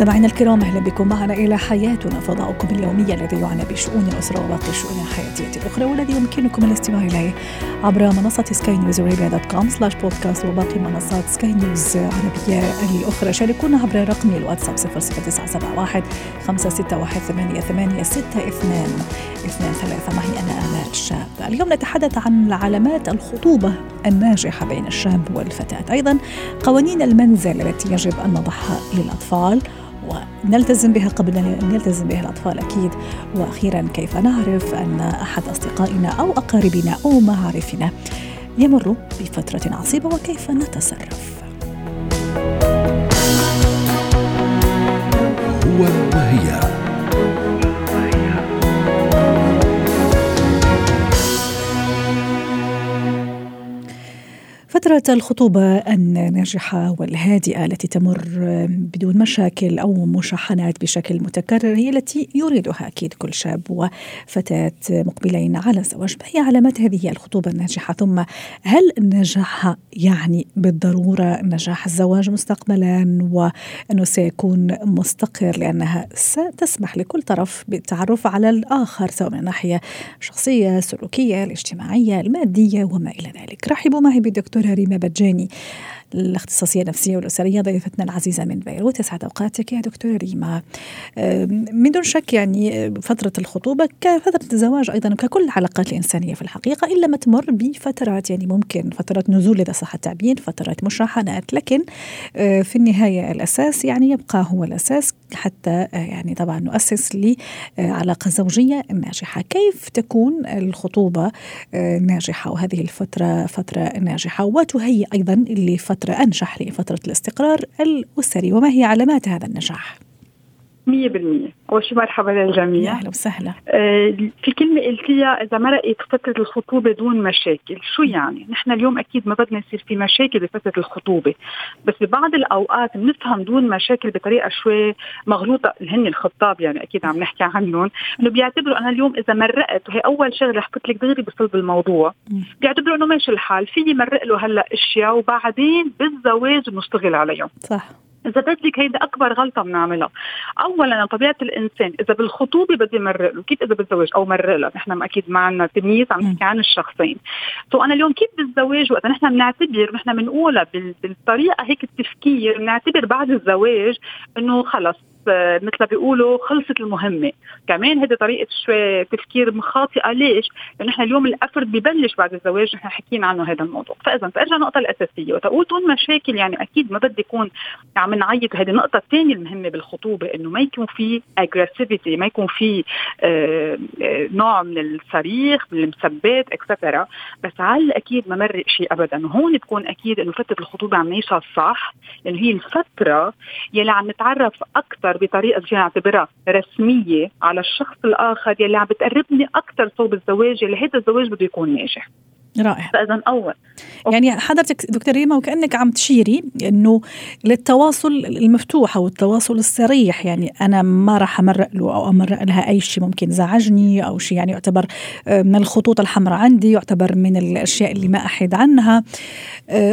مستمعينا الكرام أهلا بكم معنا إلى حياتنا فضاؤكم اليومي الذي يعنى بشؤون الأسرة وباقي الشؤون الحياتية الأخرى والذي يمكنكم الاستماع إليه عبر منصة سكاي نيوز ارابيا dot com slash بودكاست وباقي منصات سكاي نيوز العربية الأخرى. شاركونا عبر رقم الواتساب 00971 561 88 62 23 معي أنا آمال شاب. اليوم نتحدث عن علامات الخطوبة الناجحة بين الشاب والفتاة. أيضا قوانين المنزل التي يجب ان نضعها للأطفال. ونلتزم بها قبل أن يلتزم بها الأطفال أكيد. وأخيرا كيف نعرف أن أحد أصدقائنا أو أقاربنا أو معارفنا يمر بفترة عصيبة وكيف نتصرف؟ هو وهي فترة الخطوبة الناجحة والهادئة التي تمر بدون مشاكل أو مشاحنات بشكل متكرر هي التي يريدها أكيد كل شاب وفتاة مقبلين على الزواج. ما هي علامات هذه الخطوبة الناجحة؟ ثم هل نجاحها يعني بالضرورة نجاح الزواج مستقبلا وأنه سيكون مستقر لأنها ستسمح لكل طرف بالتعرف على الآخر سواء من الناحية الشخصية السلوكية الاجتماعية المادية وما إلى ذلك؟ رحبوا معي بالدكتور ريما بجاني. الاختصاصية النفسية والأسرية ضيفتنا العزيزة من بيروت. يسعد أوقاتك يا دكتورة ريما. من دون شك يعني فترة الخطوبة كفترة الزواج أيضا ككل العلاقات الإنسانية في الحقيقة إلا ما تمر بفترات يعني ممكن فترات نزول إذا صح التعبير فترات مشاحنات. لكن في النهاية الأساس يعني يبقى هو الأساس حتى يعني طبعا نؤسس لعلاقة زوجية ناجحة. كيف تكون الخطوبة ناجحة؟ وهذه الفترة فترة ناجحة. وتهيئ أيضا لفترة فترة أنجح لفترة الاستقرار الأسري وما هي علامات هذا النجاح؟ مية بالمية. أول شيء مرحبا للجميع أهلا وسهلا. آه في كلمة قلتيها إذا مرقت فترة الخطوبة دون مشاكل شو يعني؟ نحن اليوم أكيد ما بدنا يصير في مشاكل بفترة الخطوبة بس ببعض الأوقات بنفهم دون مشاكل بطريقة شوي مغلوطة هن الخطاب يعني أكيد عم نحكي عنهم إنه بيعتبروا أنا اليوم إذا مرقت وهي أول شغلة حكيت لك دغري بصلب الموضوع بيعتبروا إنه ماشي الحال فيني مرق له هلأ أشياء وبعدين بالزواج بنشتغل عليهم. صح. إذا بدك هيدا أكبر غلطة بنعملها. اولا طبيعة الإنسان إذا بالخطوبة بدي مرق له كيف إذا بالزواج أو مرق له. نحن أكيد ما عندنا تمييز عم نحكي عن الشخصين. so أنا اليوم كيف بالزواج وقت نحن بنعتبر نحن بنقولها بالطريقة هيك التفكير بنعتبر بعد الزواج إنه خلص. مثل ما بيقولوا خلصت المهمة. كمان هذه طريقة شوي تفكير خاطئه ليش؟ لأنه نحن اليوم ال effort ببلش بعد الزواج نحن حكينا عنه هذا الموضوع. فإذا ترجع النقطه الأساسية وتقول دون مشاكل يعني أكيد ما بدي يكون عم نعيط وهذه النقطه الثانية المهمة بالخطوبة إنه ما يكون في aggressivity ما يكون في آه نوع من الصريخ من المسبات اكسترا بس على الاكيد ما مرق شيء ابدا. وهون بكون أكيد إنه فتره الخطوبة عم نعيشها صح لأنه هي الفترة يلي عم نتعرف أكثر بطريقة فينا نعتبرها رسمية على الشخص الآخر يلي عم بتقربني أكثر صوب الزواج اللي هذا الزواج بده يكون ناجح. رائع. فإذا أول. يعني حضرتك دكتور ريما وكأنك عم تشيري إنه للتواصل المفتوح أو التواصل الصريح يعني أنا ما راح أمرق له أو أمرق لها أي شيء ممكن زعجني أو شيء يعني يعتبر من الخطوط الحمراء عندي يعتبر من الأشياء اللي ما احد عنها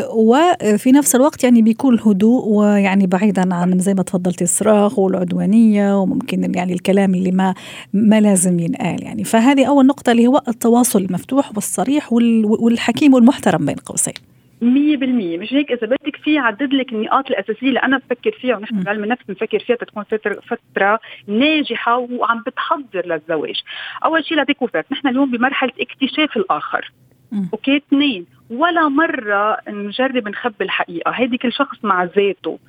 وفي نفس الوقت يعني بيكون هدوء ويعني بعيدا عن زي ما تفضلتي الصراخ والعدوانية وممكن يعني الكلام اللي ما ما لازم ينقال يعني. فهذه أول نقطة اللي هو التواصل المفتوح والصريح والحكيم والمحترم بين قوسين. مية بالمية. مش هيك؟ إذا بدك فيه عدد لك النقاط الأساسية اللي أنا بفكر فيها ونحن بعلم النفس بنفكر فيها تكون فترة, فترة ناجحة وعم بتحضر للزواج. أول شيء لديكوفرت نحن اليوم بمرحلة اكتشاف الآخر. أوكي؟ اثنين ولا مرة نجرب نخبي الحقيقة. هيدي كل شخص مع ذاته.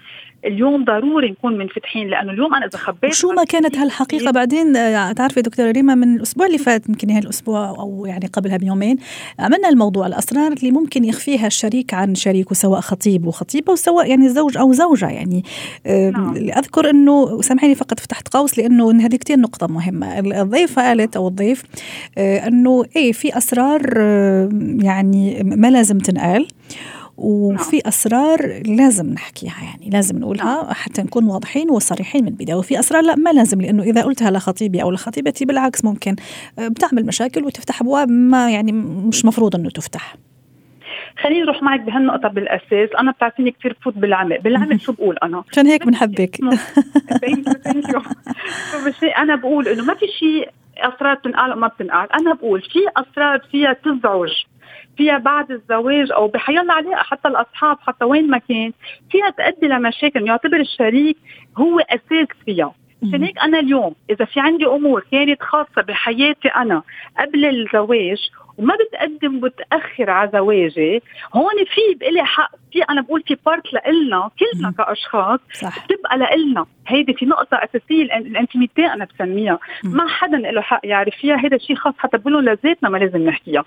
اليوم ضروري نكون منفتحين لأنه اليوم أنا إذا خبيت شو ما كانت هالحقيقة بعدين تعرفي دكتورة ريما من الأسبوع اللي فات يمكن هالاسبوع أو يعني قبلها بيومين عملنا الموضوع الأسرار اللي ممكن يخفيها الشريك عن شريكه سواء خطيب وخطيبة وسواء يعني زوج أو زوجة يعني. نعم. أذكر إنه سامحيني فقط فتحت قوس لأنه إن هذه كثير نقطة مهمة. الضيفه قالت أو الضيف إنه إيه في أسرار يعني ما لازم تنقال وفي أسرار لازم نحكيها يعني لازم نقولها حتى نكون واضحين وصريحين من البداية. وفي أسرار لا ما لازم لأنه إذا قلتها لخطيبي أو لخطيبتي بالعكس ممكن بتعمل مشاكل وتفتح أبواب ما يعني مش مفروض إنه تفتح. خليني أروح معك بهالنقطة بالأساس، أنا بتعرفيني كثير بفوت بالعمق، بالعمق شو بقول أنا؟ عشان هيك بنحبك. أنا بقول إنه ما في شيء أسرار بتنقال أو ما بتنقال، أنا بقول في أسرار فيها تزعج. فيها بعد الزواج أو بحيلا علاقه حتى الأصحاب حتى وين ما كان فيها تؤدي لمشاكل يعتبر الشريك هو أساس فيها. عشان هيك أنا اليوم إذا في عندي أمور كانت خاصة بحياتي أنا قبل الزواج وما بتقدم بتاخر على زواجي هون في بقلي حق في أنا بقول في part لإلنا كلنا كأشخاص صح. بتبقى لإلنا. هيدي في نقطة أساسية ال intimity أنا بسميها. ما حدا له حق يعرف فيها هذا شيء خاص حتى بقولوا لذاتنا ما لازم نحكيها.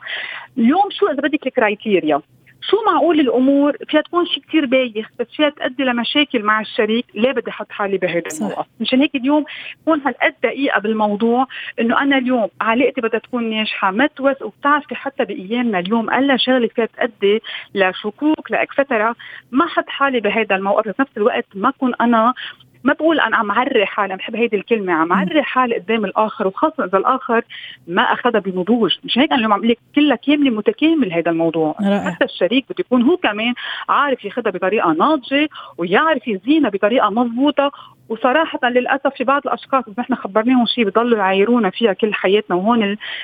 اليوم شو إذا بدك ال criteria شو معقول الأمور؟ فيها تكون شيء كثير بايخ بس فيها تؤدي لمشاكل مع الشريك ليه بدي أحط حالي بهذا الموقف. مشان هيك اليوم بكون هالقد دقيقة بالموضوع إنه أنا اليوم علاقتي بدها تكون ناجحة ما توثق وبتعرفي حتى بأيامنا اليوم ألا شغلة فيها تؤدي لشكوك لإكسترا ما أحط حالي بهذا الموقف بس نفس الوقت ما اكون أنا ما بقول أنا عم عري حالي بحب هيدي الكلمة عم عري حالي قدام الآخر وخاصة إذا الآخر ما أخذها بنضوج. مش هيك أنا اليوم عم لك كلها كاملة متكامل هذا الموضوع. رائع. حتى الشريك بده يكون هو كمان عارف ياخذها بطريقة ناضجة ويعرف يزينها بطريقة مضبوطة. وصراحة للأسف في بعض الأشخاص إذا نحن خبرناهم شيء بضلوا يعايرونا فيها كل حياتنا وهون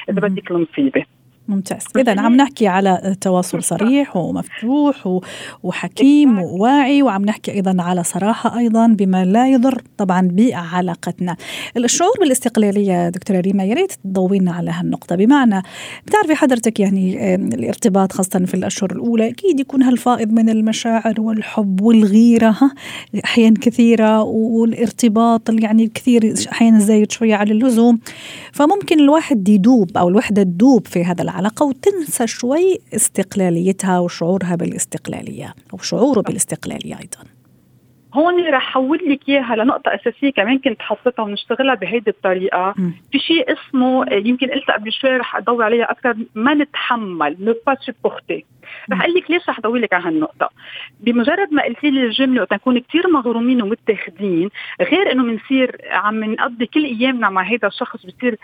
إذا بدك المصيبة. ممتاز. إذا عم نحكي على تواصل صريح ومفتوح وحكيم وواعي وعم نحكي أيضا على صراحة أيضا بما لا يضر طبعا بعلاقتنا. الشعور بالاستقلالية دكتورة ريما يا ريت تضوينا على هالنقطة. بمعنى بتعرفي حضرتك يعني الارتباط خاصة في الأشهر الأولى أكيد يكون هالفائض من المشاعر والحب والغيرة أحيان كثيرة والارتباط يعني كثير أحيانا زايد شوية على اللزوم. فممكن الواحد يدوب أو الوحدة تدوب في هذا العلاقة وتنسى شوي استقلاليتها وشعورها بالاستقلالية أو شعوره بالاستقلالية أيضا هون رح حول لك إياها لنقطة أساسية كمان كنت حطيتها ونشتغلها بهيدي الطريقة، م. في شيء اسمه يمكن قلت قبل شوي رح أضوي عليها أكثر ما نتحمل، نو با. رح أقول لك ليش رح أضوي لك على هالنقطة. بمجرد ما قلتي لي الجملة وقت نكون كثير مغرومين ومتاخدين غير إنه بنصير عم نقضي كل أيامنا مع هذا الشخص بصير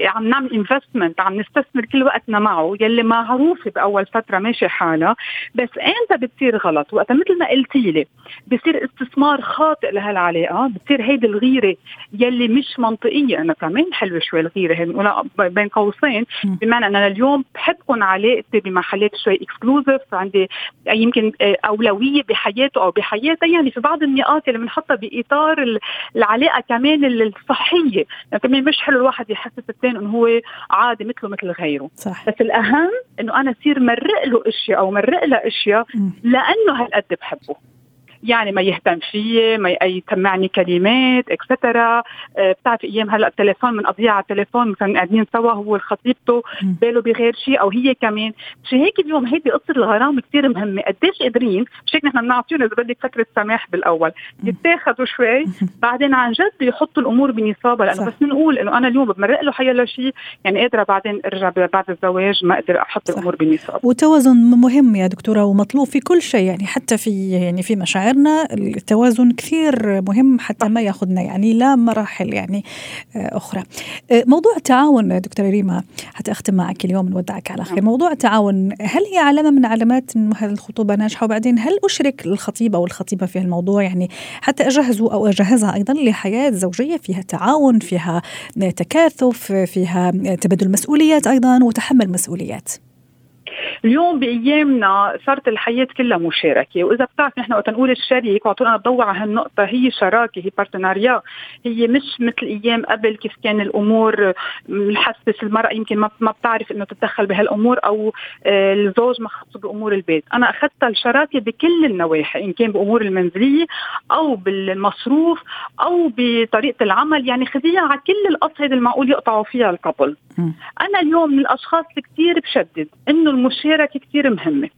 عم نعمل investment عم نستثمر كل وقتنا معه يلي معروفه بأول فترة ماشي حالها بس إمتى بتصير غلط؟ وقت مثل ما قلتي لي بصير استثمار خاطئ لهالعلاقة. بتصير هيدي الغيرة يلي مش منطقية. أنا كمان حلوة شوي الغيرة هي بين قوسين. بمعنى أنا اليوم بحب كون علاقتي بمحلات شوي exclusive عندي يمكن آه، أولوية بحياته أو بحياتها يعني في بعض النقاط اللي بنحطها بإطار العلاقة كمان الصحية. يعني كمان مش حلو الواحد يحسس الثاني إنه هو عادي مثله مثل غيره. صح. بس الأهم إنه أنا أصير مرق له أشياء أو مرق لها أشياء لأنه هالقد بحبه. يعني ما يهتم فيي ما يسمعني كلمات اكسترا آه، بتعرف أيام هلأ التليفون من قضية على التليفون مثلا قاعدين سوا هو وخطيبته باله بغير شيء أو هي كمان. مش هيك اليوم هيدي قصة الغرام كثير مهمة. قديش قادرين؟ مش هيك نحن بنعطيهم إذا بدك فتره سماح بالأول. يتاخذوا شوي بعدين عن جد يحطوا الأمور بنصابها لأنه بس نقول إنه أنا اليوم بمرق له حيلا شيء يعني قادرة بعدين أرجع بعد الزواج ما أقدر أحط صح. الأمور بنصاب وتوازن مهم يا دكتورة ومطلوب في كل شيء يعني حتى في يعني في مشاعر. غيرنا التوازن كثير مهم حتى ما يأخذنا يعني لا مراحل يعني آه، أخرى. آه، موضوع التعاون دكتورة ريما حتى اختم معك اليوم نودعك على خير، موضوع التعاون هل هي علامة من علامات إنه هذه الخطوبة ناجحة وبعدين هل أشرك الخطيب أو الخطيبة في الموضوع يعني حتى أجهزه أو أجهزها أيضا لحياة زوجية فيها تعاون، فيها تكاثف، فيها تبادل مسؤوليات أيضا وتحمل مسؤوليات. اليوم بأيامنا صارت الحياة كلها مشاركة وإذا بتعرف نحن وقت نقول الشريك وعطونا تضوى على هالنقطة هي شراكة هي بارتناريا هي مش مثل أيام قبل كيف كان الأمور محسس المرأة يمكن ما بتعرف إنه تتدخل بهالأمور أو آه، الزوج مخصص بأمور البيت. أنا اخذتها الشراكة بكل النواحي إن كان بأمور المنزلية أو بالمصروف أو بطريقة العمل يعني خذيها على كل القصة المعقول يقطعوا فيها الكابل أنا اليوم من الأشخاص اللي كثير بشدد إنه المشاركة كثير مهمة.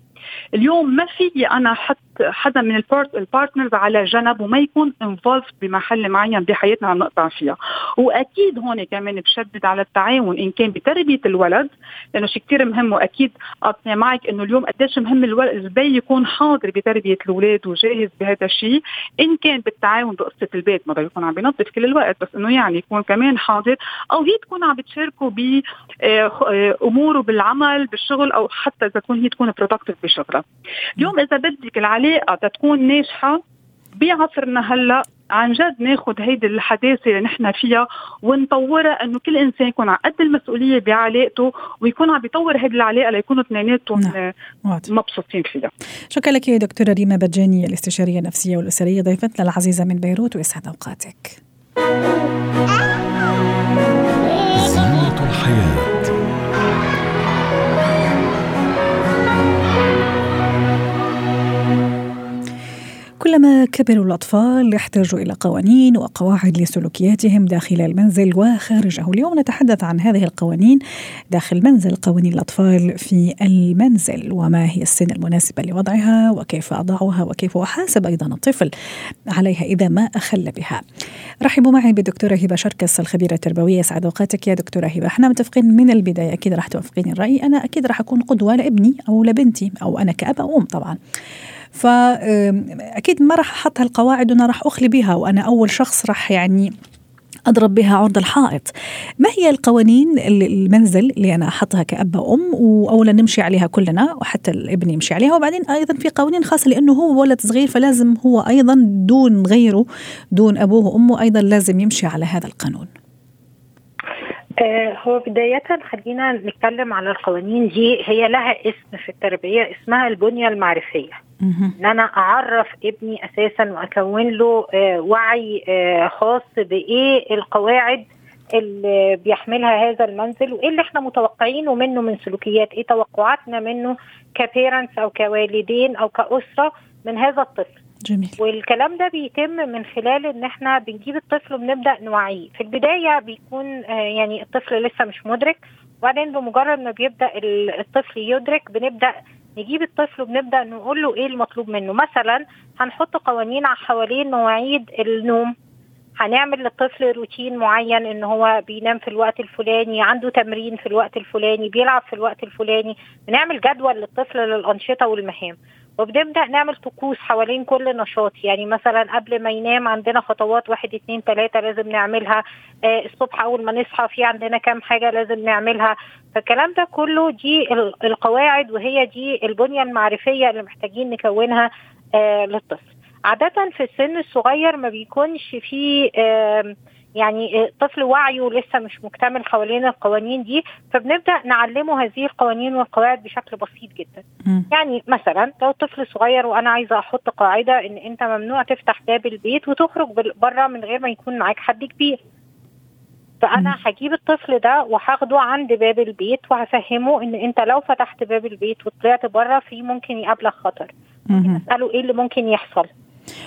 اليوم ما في أنا حط حدا من ال partners على جنب وما يكون involved بمحل معين بحياتنا عم نقطع فيها. وأكيد هون كمان بشدد على التعاون ان كان بتربية الولد لأنه شيء كثير مهم وأكيد قاطعه معك إنه اليوم قديش مهم البي يكون حاضر بتربية الأولاد وجاهز بهذا الشيء. إن كان بالتعاون بقصة البيت ما يكون عم بينظف كل الوقت بس إنه يعني يكون كمان حاضر أو هي تكون عم بتشاركه باموره آه، بالعمل بالشغل أو حتى إذا تكون هي تكون productive بشغلها. اليوم إذا بدك العلاقة تكون ناجحة بعصرنا هلا عن جد ناخذ هيدي الحداثة اللي نحن فيها ونطورها إنه كل إنسان يكون على قد المسؤولية بعلاقته ويكون عم بيطور هيدي العلاقة ليكونوا اثنيناتهم نعم. مبسوطين فيها. شكرا لك يا دكتورة ريما بجاني الاستشارية النفسية والأسرية ضيفتنا العزيزة من بيروت ويسعد أوقاتك. كلما كبروا الأطفال يحتاجوا إلى قوانين وقواعد لسلوكياتهم داخل المنزل وخارجه. اليوم نتحدث عن هذه القوانين داخل منزل قوانين الأطفال في المنزل وما هي السن المناسبة لوضعها وكيف أضعها وكيف أحاسب أيضا الطفل عليها إذا ما أخل بها. رحبوا معي بالدكتورة هبة شركس الخبيرة التربوية. سعد أوقاتك يا دكتورة هبة. إحنا متفقين من البداية أكيد راح توافقين الرأي. أنا أكيد راح أكون قدوة لابني أو لبنتي أو أنا كأب أو أم طبعا. فأكيد ما راح أحط هالقواعد وأنا راح أخلي بها وأنا أول شخص راح يعني أضرب بها عرض الحائط. ما هي القوانين المنزل اللي أنا أحطها كأب وأم واولا نمشي عليها كلنا وحتى الابن يمشي عليها وبعدين أيضا في قوانين خاصة لأنه هو ولد صغير فلازم هو أيضا دون غيره دون أبوه وأمه أيضا لازم يمشي على هذا القانون. آه، هو بداية خلينا نتكلم على القوانين دي. هي لها اسم في التربية اسمها البنية المعرفية. إن أنا أعرف ابني أساسا وأكون له آه، وعي آه، خاص بإيه؟ القواعد اللي بيحملها هذا المنزل وايه اللي إحنا متوقعينه منه من سلوكيات إيه توقعاتنا منه كبيرنتس أو كوالدين أو كأسرة من هذا الطفل. جميل. والكلام ده بيتم من خلال إن إحنا بنجيب الطفل وبنبدأ نوعيه. في البداية بيكون يعني الطفل لسه مش مدرك. وبعدين بمجرد ما بيبدأ الطفل يدرك بنبدأ نجيب الطفل وبنبدأ نقول له إيه المطلوب منه. مثلا هنحط قوانين حوالين مواعيد النوم. هنعمل للطفل روتين معين إن هو بينام في الوقت الفلاني عنده تمرين في الوقت الفلاني بيلعب في الوقت الفلاني. بنعمل جدول للطفل للأنشطة والمهام. وبنبدأ نعمل طقوس حوالين كل نشاط. يعني مثلا قبل ما ينام عندنا خطوات واحد اتنين تلاتة لازم نعملها. آه الصبح أول ما نصحى في عندنا كام حاجة لازم نعملها. فالكلام ده كله دي القواعد وهي دي البنية المعرفية اللي محتاجين نكونها آه للطفل. عادة في السن الصغير ما بيكونش فيه آه يعني الطفل وعيه لسه مش مكتمل حوالين القوانين دي فبنبدأ نعلمه هذه القوانين والقواعد بشكل بسيط جدا. م. يعني مثلا لو الطفل صغير وأنا عايزة أحط قاعدة إن أنت ممنوع تفتح باب البيت وتخرج بره من غير ما يكون معاك حد كبير. فأنا هجيب الطفل ده وهاخده عند باب البيت وهفهمه إن أنت لو فتحت باب البيت وطلعت بره في ممكن يقابلك خطر. أسأله إيه اللي ممكن يحصل.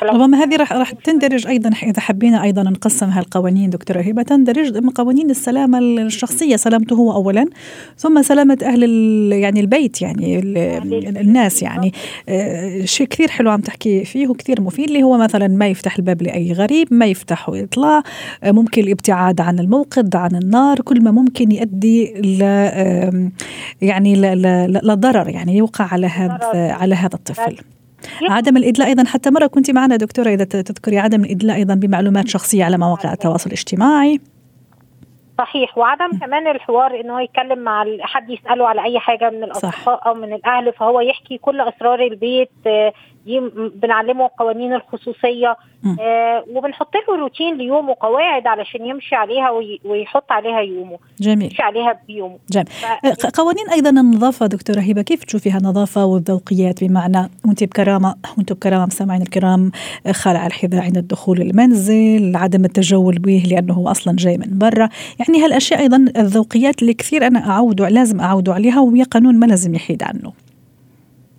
ربما هذه راح راح تندرج أيضا إذا حبينا أيضا نقسم هالقوانين دكتورة هبة تندرج ضمن قوانين السلامة الشخصية سلامته هو اولا ثم سلامة أهل يعني البيت يعني الناس يعني. آه، شيء كثير حلو عم تحكي فيه وكثير مفيد اللي هو مثلا ما يفتح الباب لأي غريب ما يفتح ويطلع آه، ممكن الابتعاد عن الموقد عن النار كل ما ممكن يؤدي ل يعني لضرر يعني يوقع على هذا على هذا الطفل. عدم الإدلاء أيضا. حتى مرة كنت معنا دكتورة إذا تذكري عدم الإدلاء أيضا بمعلومات شخصية على مواقع التواصل الاجتماعي. صحيح. وعدم كمان الحوار إنه هو يتكلم مع حد يسأله على أي حاجة من الأصدقاء أو من الأهل فهو يحكي كل أسرار البيت دي بنعلمه قوانين الخصوصية آه وبنحط له روتين ليومه قواعد علشان يمشي عليها ويحط عليها يومه جميل. يمشي عليها بيومه. جميل. ف... قوانين أيضا النظافة دكتورة هبة كيف تشوفيها النظافة والذوقيات؟ بمعنى وأنت بكرامة وأنتم بكرامة مستمعين الكرام خلع الحذاء عند الدخول المنزل عدم التجول به لأنه هو أصلا جاي من برا. يعني هالأشياء أيضا الذوقيات اللي كثير أنا أعود لازم أعود عليها وهي قانون ما لازم يحيد عنه.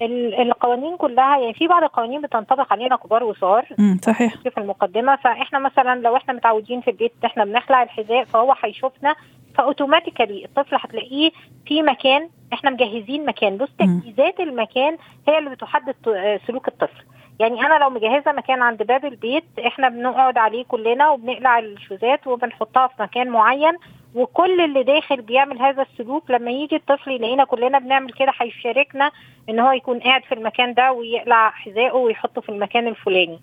القوانين كلها يعني في بعض القوانين بتنطبق علينا كبار وصغار. صحيح. في المقدمة فإحنا مثلا لو إحنا متعودين في البيت إحنا بنخلع الحذاء فهو هيشوفنا فاوتوماتيكالي الطفل هتلاقيه في مكان إحنا مجهزين مكان. بص تجهيزات المكان هي اللي بتحدد سلوك الطفل. يعني أنا لو مجهزة مكان عند باب البيت إحنا بنقعد عليه كلنا وبنقلع الشوزات وبنحطها في مكان معين وكل اللي داخل بيعمل هذا السلوك لما يجي الطفل يلاقينا كلنا بنعمل كده هيشاركنا إن هو يكون قاعد في المكان ده ويقلع حذائه ويحطه في المكان الفلاني.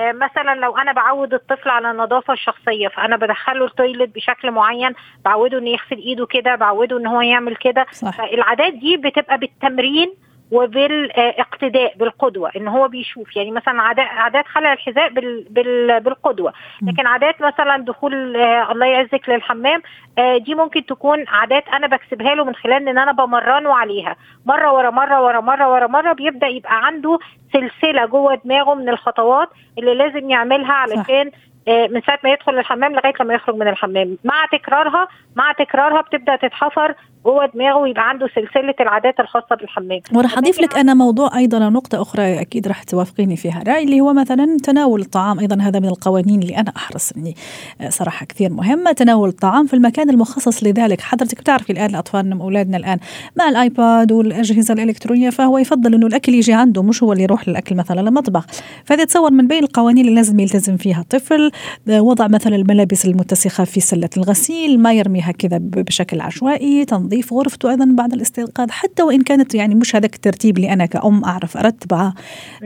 آه، مثلا لو أنا بعود الطفل على النظافة الشخصية فأنا بدخله التويلت بشكل معين بعوده انه يغسل إيده كده بعوده إن هو يعمل كده. فالعادات دي بتبقى بالتمرين وبالاقتداء بالقدوة إن هو بيشوف. يعني مثلا عادات خلع الحذاء بال بال بالقدوة. لكن عادات مثلا دخول آه، الله يعزك للحمام آه، دي ممكن تكون عادات أنا بكسبها له من خلال إن أنا بمرنه عليها. مرة ورا مرة ورا مرة ورا مرة بيبدأ يبقى عنده سلسلة جوه دماغه من الخطوات اللي لازم يعملها علشان آه، من ساعة ما يدخل الحمام لغاية لما يخرج من الحمام. مع تكرارها مع تكرارها بتبدأ تتحفر جوه دماغه ويبقى عنده سلسلة العادات الخاصة بالحمام. وراح اضيف لك أنا موضوع أيضا نقطة أخرى أكيد راح توافقيني فيها. رأي اللي هو مثلا تناول الطعام أيضا هذا من القوانين اللي أنا أحرص إني آه، صراحة كثير مهمة. تناول الطعام في المكان المخصص لذلك. حضرتك بتعرفي الآن اطفالنا أولادنا الآن مع الآيباد والأجهزة الإلكترونية فهو يفضل إنه الأكل يجي عنده مش هو اللي يروح للأكل مثلا المطبخ فهذا تصور من بين القوانين اللي لازم يلتزم فيها الطفل آه، وضع مثلا الملابس المتسخة في سلة الغسيل ما يرميها كذا بشكل عشوائي تنظيف غرفته أيضا بعد الاستيقاظ حتى وإن كانت يعني مش هذاك الترتيب اللي أنا كأم أعرف ارتبها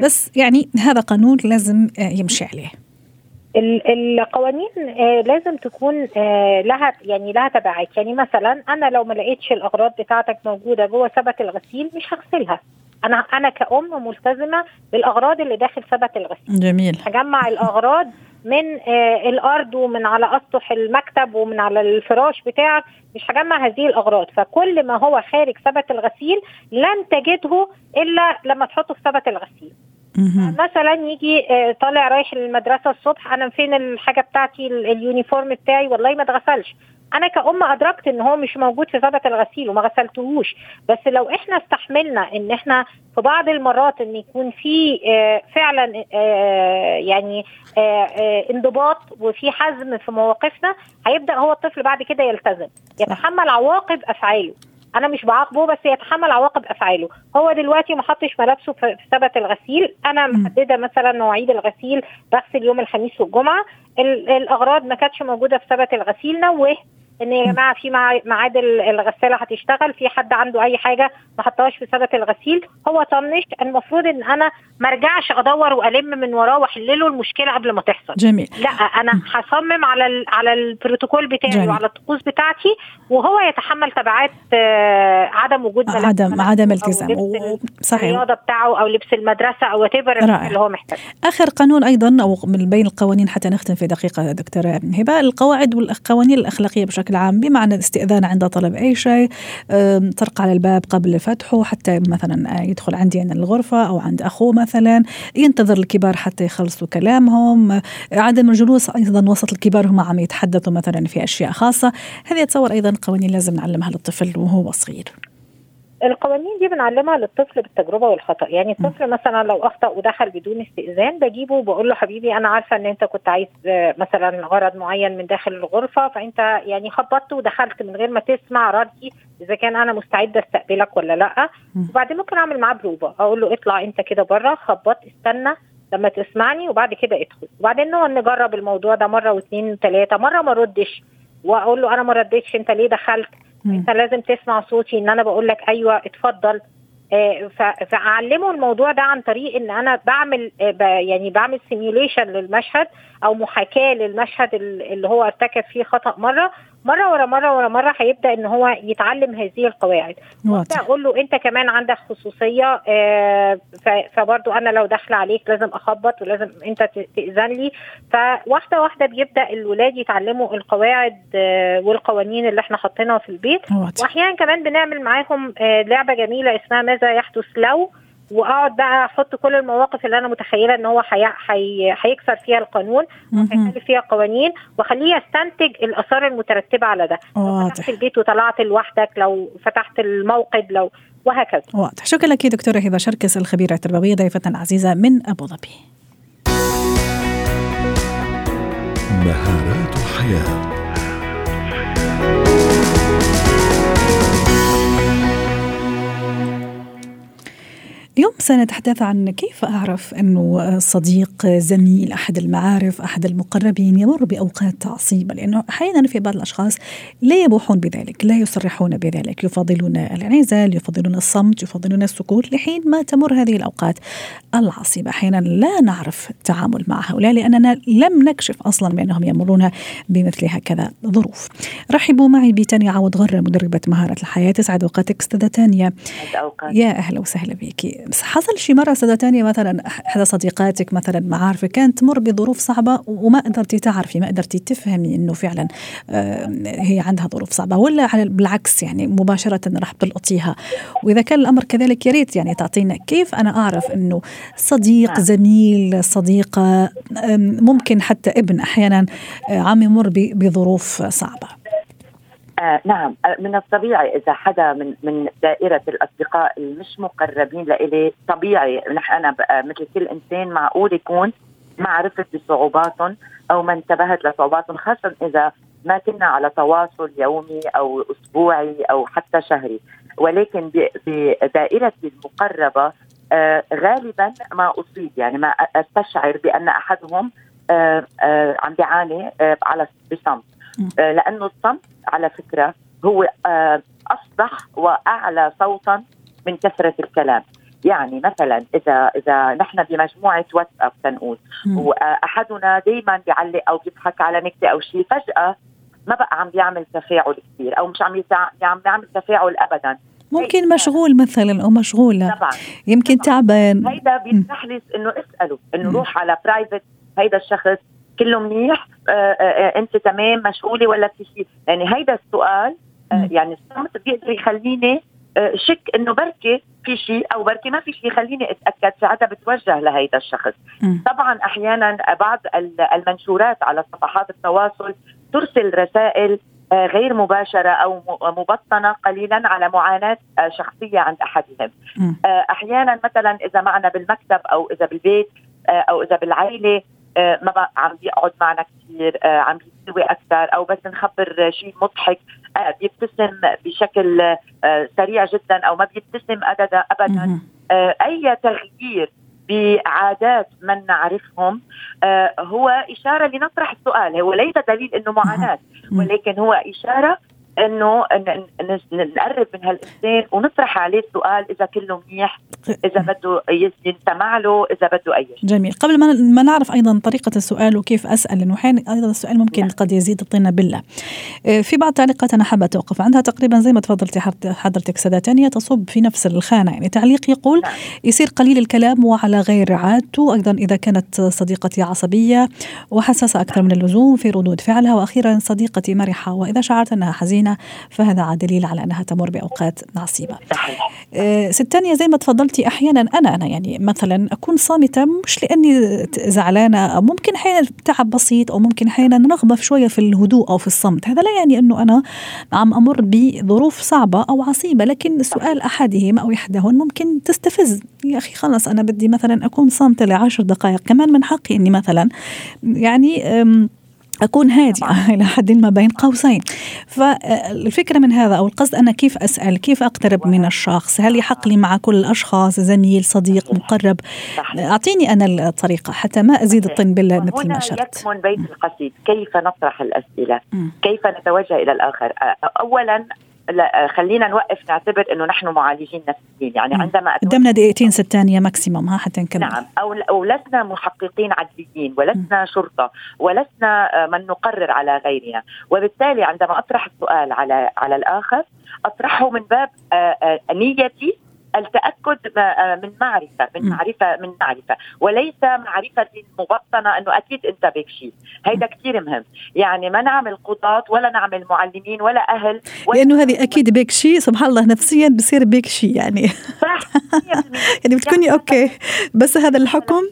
بس يعني هذا قانون لازم آه، يمشي عليه. ال- القوانين آه، لازم تكون آه، لها يعني لها تبعات. يعني مثلا أنا لو ما لقيتش الأغراض بتاعتك موجودة جوه سبت الغسيل مش هغسلها. أنا أنا كأم ملتزمة بالأغراض اللي داخل سبت الغسيل. جميل. هجمع الأغراض من آه، الأرض ومن على أسطح المكتب ومن على الفراش بتاعك مش هجمع هذه الأغراض فكل ما هو خارج سبت الغسيل لن تجده إلا لما تحطه في سبت الغسيل. مثلا يجي آه، طالع رايح المدرسة الصبح أنا فين الحاجة بتاعتي ال- اليونيفورم بتاعي؟ والله ما اتغسلش. أنا كأم أدركت إن هو مش موجود في ثبت الغسيل وما غسلتهوش. بس لو إحنا استحملنا إن إحنا في بعض المرات إن يكون في آه، فعلا آه، يعني انضباط وفي حزم في مواقفنا هيبدأ هو الطفل بعد كده يلتزم. يتحمل عواقب أفعاله. أنا مش بعاقبه بس يتحمل عواقب أفعاله. هو دلوقتي ما حطش ملابسه في ثبت الغسيل. أنا. محددة مثلا مواعيد الغسيل بغسل يوم الخميس والجمعة. ال- الأغراض ما كانتش موجودة في ثبت الغسيل نوه إن يا. جماعة في ميعاد ال- الغسالة هتشتغل في حد عنده أي حاجة ما حطهاش في ثبت الغسيل هو طنش المفروض إن أنا ما أرجعش أدور وألم من وراه وأحل له المشكلة قبل ما تحصل جميل لا أنا هصمم على ال على البروتوكول بتاعي جميل. وعلى الطقوس بتاعتي وهو يتحمل تبعات آه، عدم وجود ملابس عدم عدم التزام صحيح الرياضة بتاعه أو لبس المدرسة أو رائع. اللي هو محتاجه آخر قانون أيضا أو من بين القوانين حتى نختم في دقيقة دكتورة هبة القواعد والقوانين الأخلاقية بشكل عام بمعنى الاستئذان عند طلب أي شيء طرق على الباب قبل فتحه حتى مثلا يدخل عندي أنا الغرفة أو عند أخوه مثلا ينتظر الكبار حتى يخلصوا كلامهم. عدم الجلوس أيضا وسط الكبار هم عم يتحدثوا مثلا في أشياء خاصة. هذه اتصور أيضا قوانين لازم نعلمها للطفل وهو صغير. القوانين دي بنعلمها للطفل بالتجربة والخطأ. يعني الطفل مثلا لو أخطأ ودخل بدون استئذان بجيبه وبقول له حبيبي أنا عارفة إن أنت كنت عايز آه، مثلا غرض معين من داخل الغرفة فأنت يعني خبطت ودخلت من غير ما تسمع ردي إذا كان أنا مستعده أستقبلك ولا لأ. وبعدين ممكن أعمل معاه بروفه أقول له اطلع أنت كده بره خبط استنى لما تسمعني وبعد كده ادخل. وبعدين نقعد نجرب الموضوع ده مرة واثنين وثلاثة مرة ما ردش. وأقول له أنا ما ردتش أنت ليه دخلت. انت لازم تسمع صوتي ان أنا بقول لك أيوه اتفضل. آه، فاعلمه الموضوع ده عن طريق ان أنا بعمل آه، يعني بعمل سيميوليشن للمشهد أو محاكاة للمشهد ال- اللي هو ارتكب فيه خطأ مرة مرة ورا مرة ورا مرة هيبدأ إن هو يتعلم هذه القواعد. واضح. أقول له أنت كمان عندك خصوصية آه، فبرضو أنا لو داخله عليك لازم أخبط ولازم أنت تأذن لي. فواحدة واحدة بيبدأ الولاد يتعلموا القواعد آه، والقوانين اللي إحنا حاطينها في البيت. وأحيانا كمان بنعمل معاهم آه، لعبة جميلة اسمها ماذا يحدث لو؟ وأقعد بقى أحط كل المواقف اللي أنا متخيلة إن هو حي... حي... هيكسر فيها القانون مهم. هيخالف فيها قوانين وأخليه يستنتج الآثار المترتبة على ده. لو فتحت البيت وطلعت لوحدك لو فتحت الموقد لو وهكذا. واضح. شكرا لك دكتورة هبة شركس الخبيرة التربوية ضيفتنا العزيزة من أبو ظبي. مهارات حياة. اليوم سنتحدث عن كيف أعرف أنه صديق زميل أحد المعارف أحد المقربين يمر بأوقات عصيبة؟ لأنه أحيانا في بعض الأشخاص لا يبوحون بذلك لا يصرحون بذلك. يفضلون الانعزال يفضلون الصمت يفضلون السكوت لحين ما تمر هذه الأوقات العصيبة. أحيانا لا نعرف التعامل مع هؤلاء لأننا لم نكشف أصلا بأنهم يمرون بمثل هكذا ظروف. رحبوا معي بتانيا عوض غرة مدربة مهارة الحياة. تسعد أوقاتك أستاذة تانيا يا أهلا وسهلا بك. بس حصل شي مرة أستاذة تانية مثلا إحدى صديقاتك مثلا معارفك كانت تمر بظروف صعبة وما قدرتي تعرفي ما قدرتي تفهمي إنه فعلا آه، هي عندها ظروف صعبة ولا على بالعكس يعني مباشرة راح تلقطيها وإذا كان الأمر كذلك يا ريت يعني تعطينا كيف أنا أعرف إنه صديق نعم. زميل صديقة ممكن حتى ابن أحيانا آه، عم يمر بظروف صعبة آه نعم. آه من الطبيعي إذا حدا من من دائرة الأصدقاء المش مقربين لإلي طبيعي. نحن أنا مثل كل إنسان معقول يكون ما عرفت بصعوباتهم أو ما انتبهت لصعوباتهم خاصه إذا ما كنا على تواصل يومي أو أسبوعي أو حتى شهري. ولكن بدائرتي المقربة آه غالبا ما أصيب. يعني ما أستشعر بأن أحدهم آه آه عم بيعاني آه على بصمت آه لأنه الصمت على فكرة هو آه اصدح وأعلى صوتا من كثرة الكلام. يعني مثلا إذا إذا نحن بمجموعة واتساب تنقول وأحدنا دائما بيعلق أو بيضحك على نكتة أو شيء فجأة ما بقى عم بيعمل تفاعل كثير أو مش عم عم بيعمل تفاعل ابدا. ممكن مشغول مثلا أو مشغولة. طبعا. يمكن طبعا. تعبان. هيدا بيفتح لي إنه اسأله إنه روح على برايفت هيدا الشخص كله منيح آه آه, آه، انت تمام مشغولة ولا في شيء يعني هيدا السؤال آه يعني الصمت بيقدر يخليني آه شك إنه بركي في شيء أو بركي ما في شيء خليني أتأكد ساعتها بتوجه لهيدا الشخص م. طبعا أحيانا بعض المنشورات على صفحات التواصل ترسل رسائل آه، غير مباشرة أو مبطنة قليلا على معاناة آه، شخصية عند أحدهم. آه، أحيانا مثلا إذا معنا بالمكتب أو إذا بالبيت أو إذا بالعائله ما بقى عم بيقعد معنا كثير عم بيستوي أكثر أو بس نخبر شيء مضحك بيبتسم بشكل سريع جدا أو ما بيبتسم أبدا ابدا. أي تغيير بعادات من نعرفهم آه هو إشارة لنطرح السؤال هو ليس دليل أنه معاناة ولكن هو إشارة إنه نقرب من هالإنسان ونطرح عليه السؤال إذا كله منيح إذا بده يستمع له إذا بده أي شيء. جميل. قبل ما ما نعرف أيضا طريقة السؤال وكيف أسأل لأنه أحيانا أيضا السؤال ممكن نعم. قد يزيد الطينه بالله. آه، في بعض التعليقات أنا حابة توقف عندها تقريبا زي ما تفضلتي حضرتك سادة. تانية تصب في نفس الخانة. يعني تعليق يقول نعم. يصير قليل الكلام وعلى غير عادته أيضا إذا كانت صديقتي عصبية وحساسه أكثر من اللزوم في ردود فعلها. وأخيرا صديقتي مرحة. وإذا شعرت أنها حزينة المدينة فهذا دليل على أنها تمر بأوقات عصيبة آه، ست تانية زي ما تفضلتي أحيانا أنا أنا يعني مثلا أكون صامتة مش لأني زعلانة ممكن أحيانا تعب بسيط أو ممكن أحيانا نغمة شوية في الهدوء أو في الصمت. هذا لا يعني أنه أنا عم أمر بظروف صعبة أو عصيبة لكن سؤال أحدهم أو إحداهن ممكن تستفز. يا أخي خلص أنا بدي مثلا أكون صامتة لعشر دقائق كمان من حقي أني مثلا يعني أكون هادئة إلى حد ما بين قوسين. فالفكرة من هذا أو القصد أنا كيف أسأل كيف أقترب من الشخص؟ هل يحق لي مع كل الأشخاص؟ زميل صديق مقرب؟ أعطيني أنا الطريقة حتى ما أزيد الطين بالله مثل ما شرت. يكمن بيت القصيد. كيف نطرح الأسئلة؟ كيف نتوجه إلى الآخر؟ أولا لا خلينا نوقف نعتبر إنه نحن معالجين نفسيين يعني. عندما قدامنا دقيقتين ست ثانية ماكسيموم ها حتى نكمل نعم أو أو لسنا محققين عدليين ولسنا م. شرطة ولسنا آه، من نقرر على غيرنا وبالتالي عندما أطرح السؤال على على الآخر أطرحه من باب آه، آه، نيتي التأكد آه، من معرفة من معرفة من معرفة. وليس معرفة مبطنه إنه أكيد أنت بك شيء. هيدا كثير مهم. يعني ما نعمل قضاة ولا نعمل معلمين ولا أهل ولا لأنه هذه أكيد بك شيء. سبحان الله نفسيا بصير بك شيء يعني. صح يعني بتكوني okay. بس هذا الحكم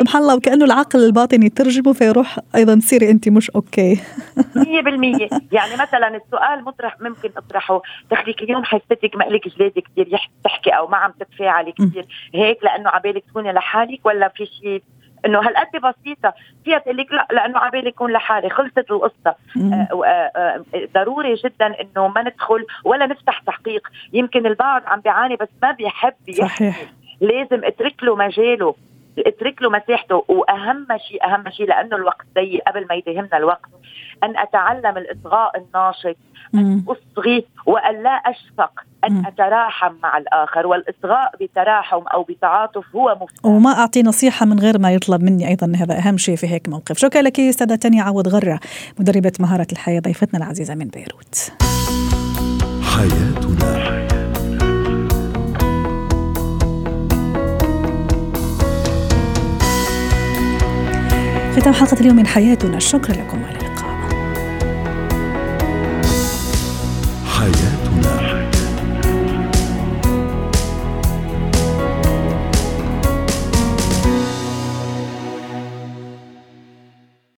سبحان الله وكأنه العقل الباطني يترجمه فيروح أيضا تصيري أنت مش أوكي. 100% يعني مثلا السؤال مطرح ممكن أطرحه. دخلك اليوم حسيتك مقلك جلادك كثير تحكي أو ما عم تتفاعلي كثير هيك لأنه عبالك تكوني لحالك ولا في شيء إنه هالقد بسيطة. فيها تقول لك لا لأنه عبالي يكون لحالي. خلصت القصة. آه آه آه ضروري جدا إنه ما ندخل ولا نفتح تحقيق. يمكن البعض عم بيعاني بس ما بيحب صحيح. لازم اترك له مجاله. اترك له مساحته. وأهم شيء أهم شيء لأنه الوقت ضيق قبل ما يداهمنا الوقت. أن أتعلم الإصغاء الناشط أن أصغي وأن لا أشفق أن أتراحم مع الآخر. والإصغاء بتراحم أو بتعاطف هو مفتاح. وما أعطي نصيحة من غير ما يطلب مني أيضا هذا أهم شيء في هيك موقف. شكرا لك أستاذة تانيا عوض غرة مدربة مهارة الحياة ضيفتنا العزيزة من بيروت. حياتنا. ختام حلقة اليوم من حياتنا. شكرا لكم.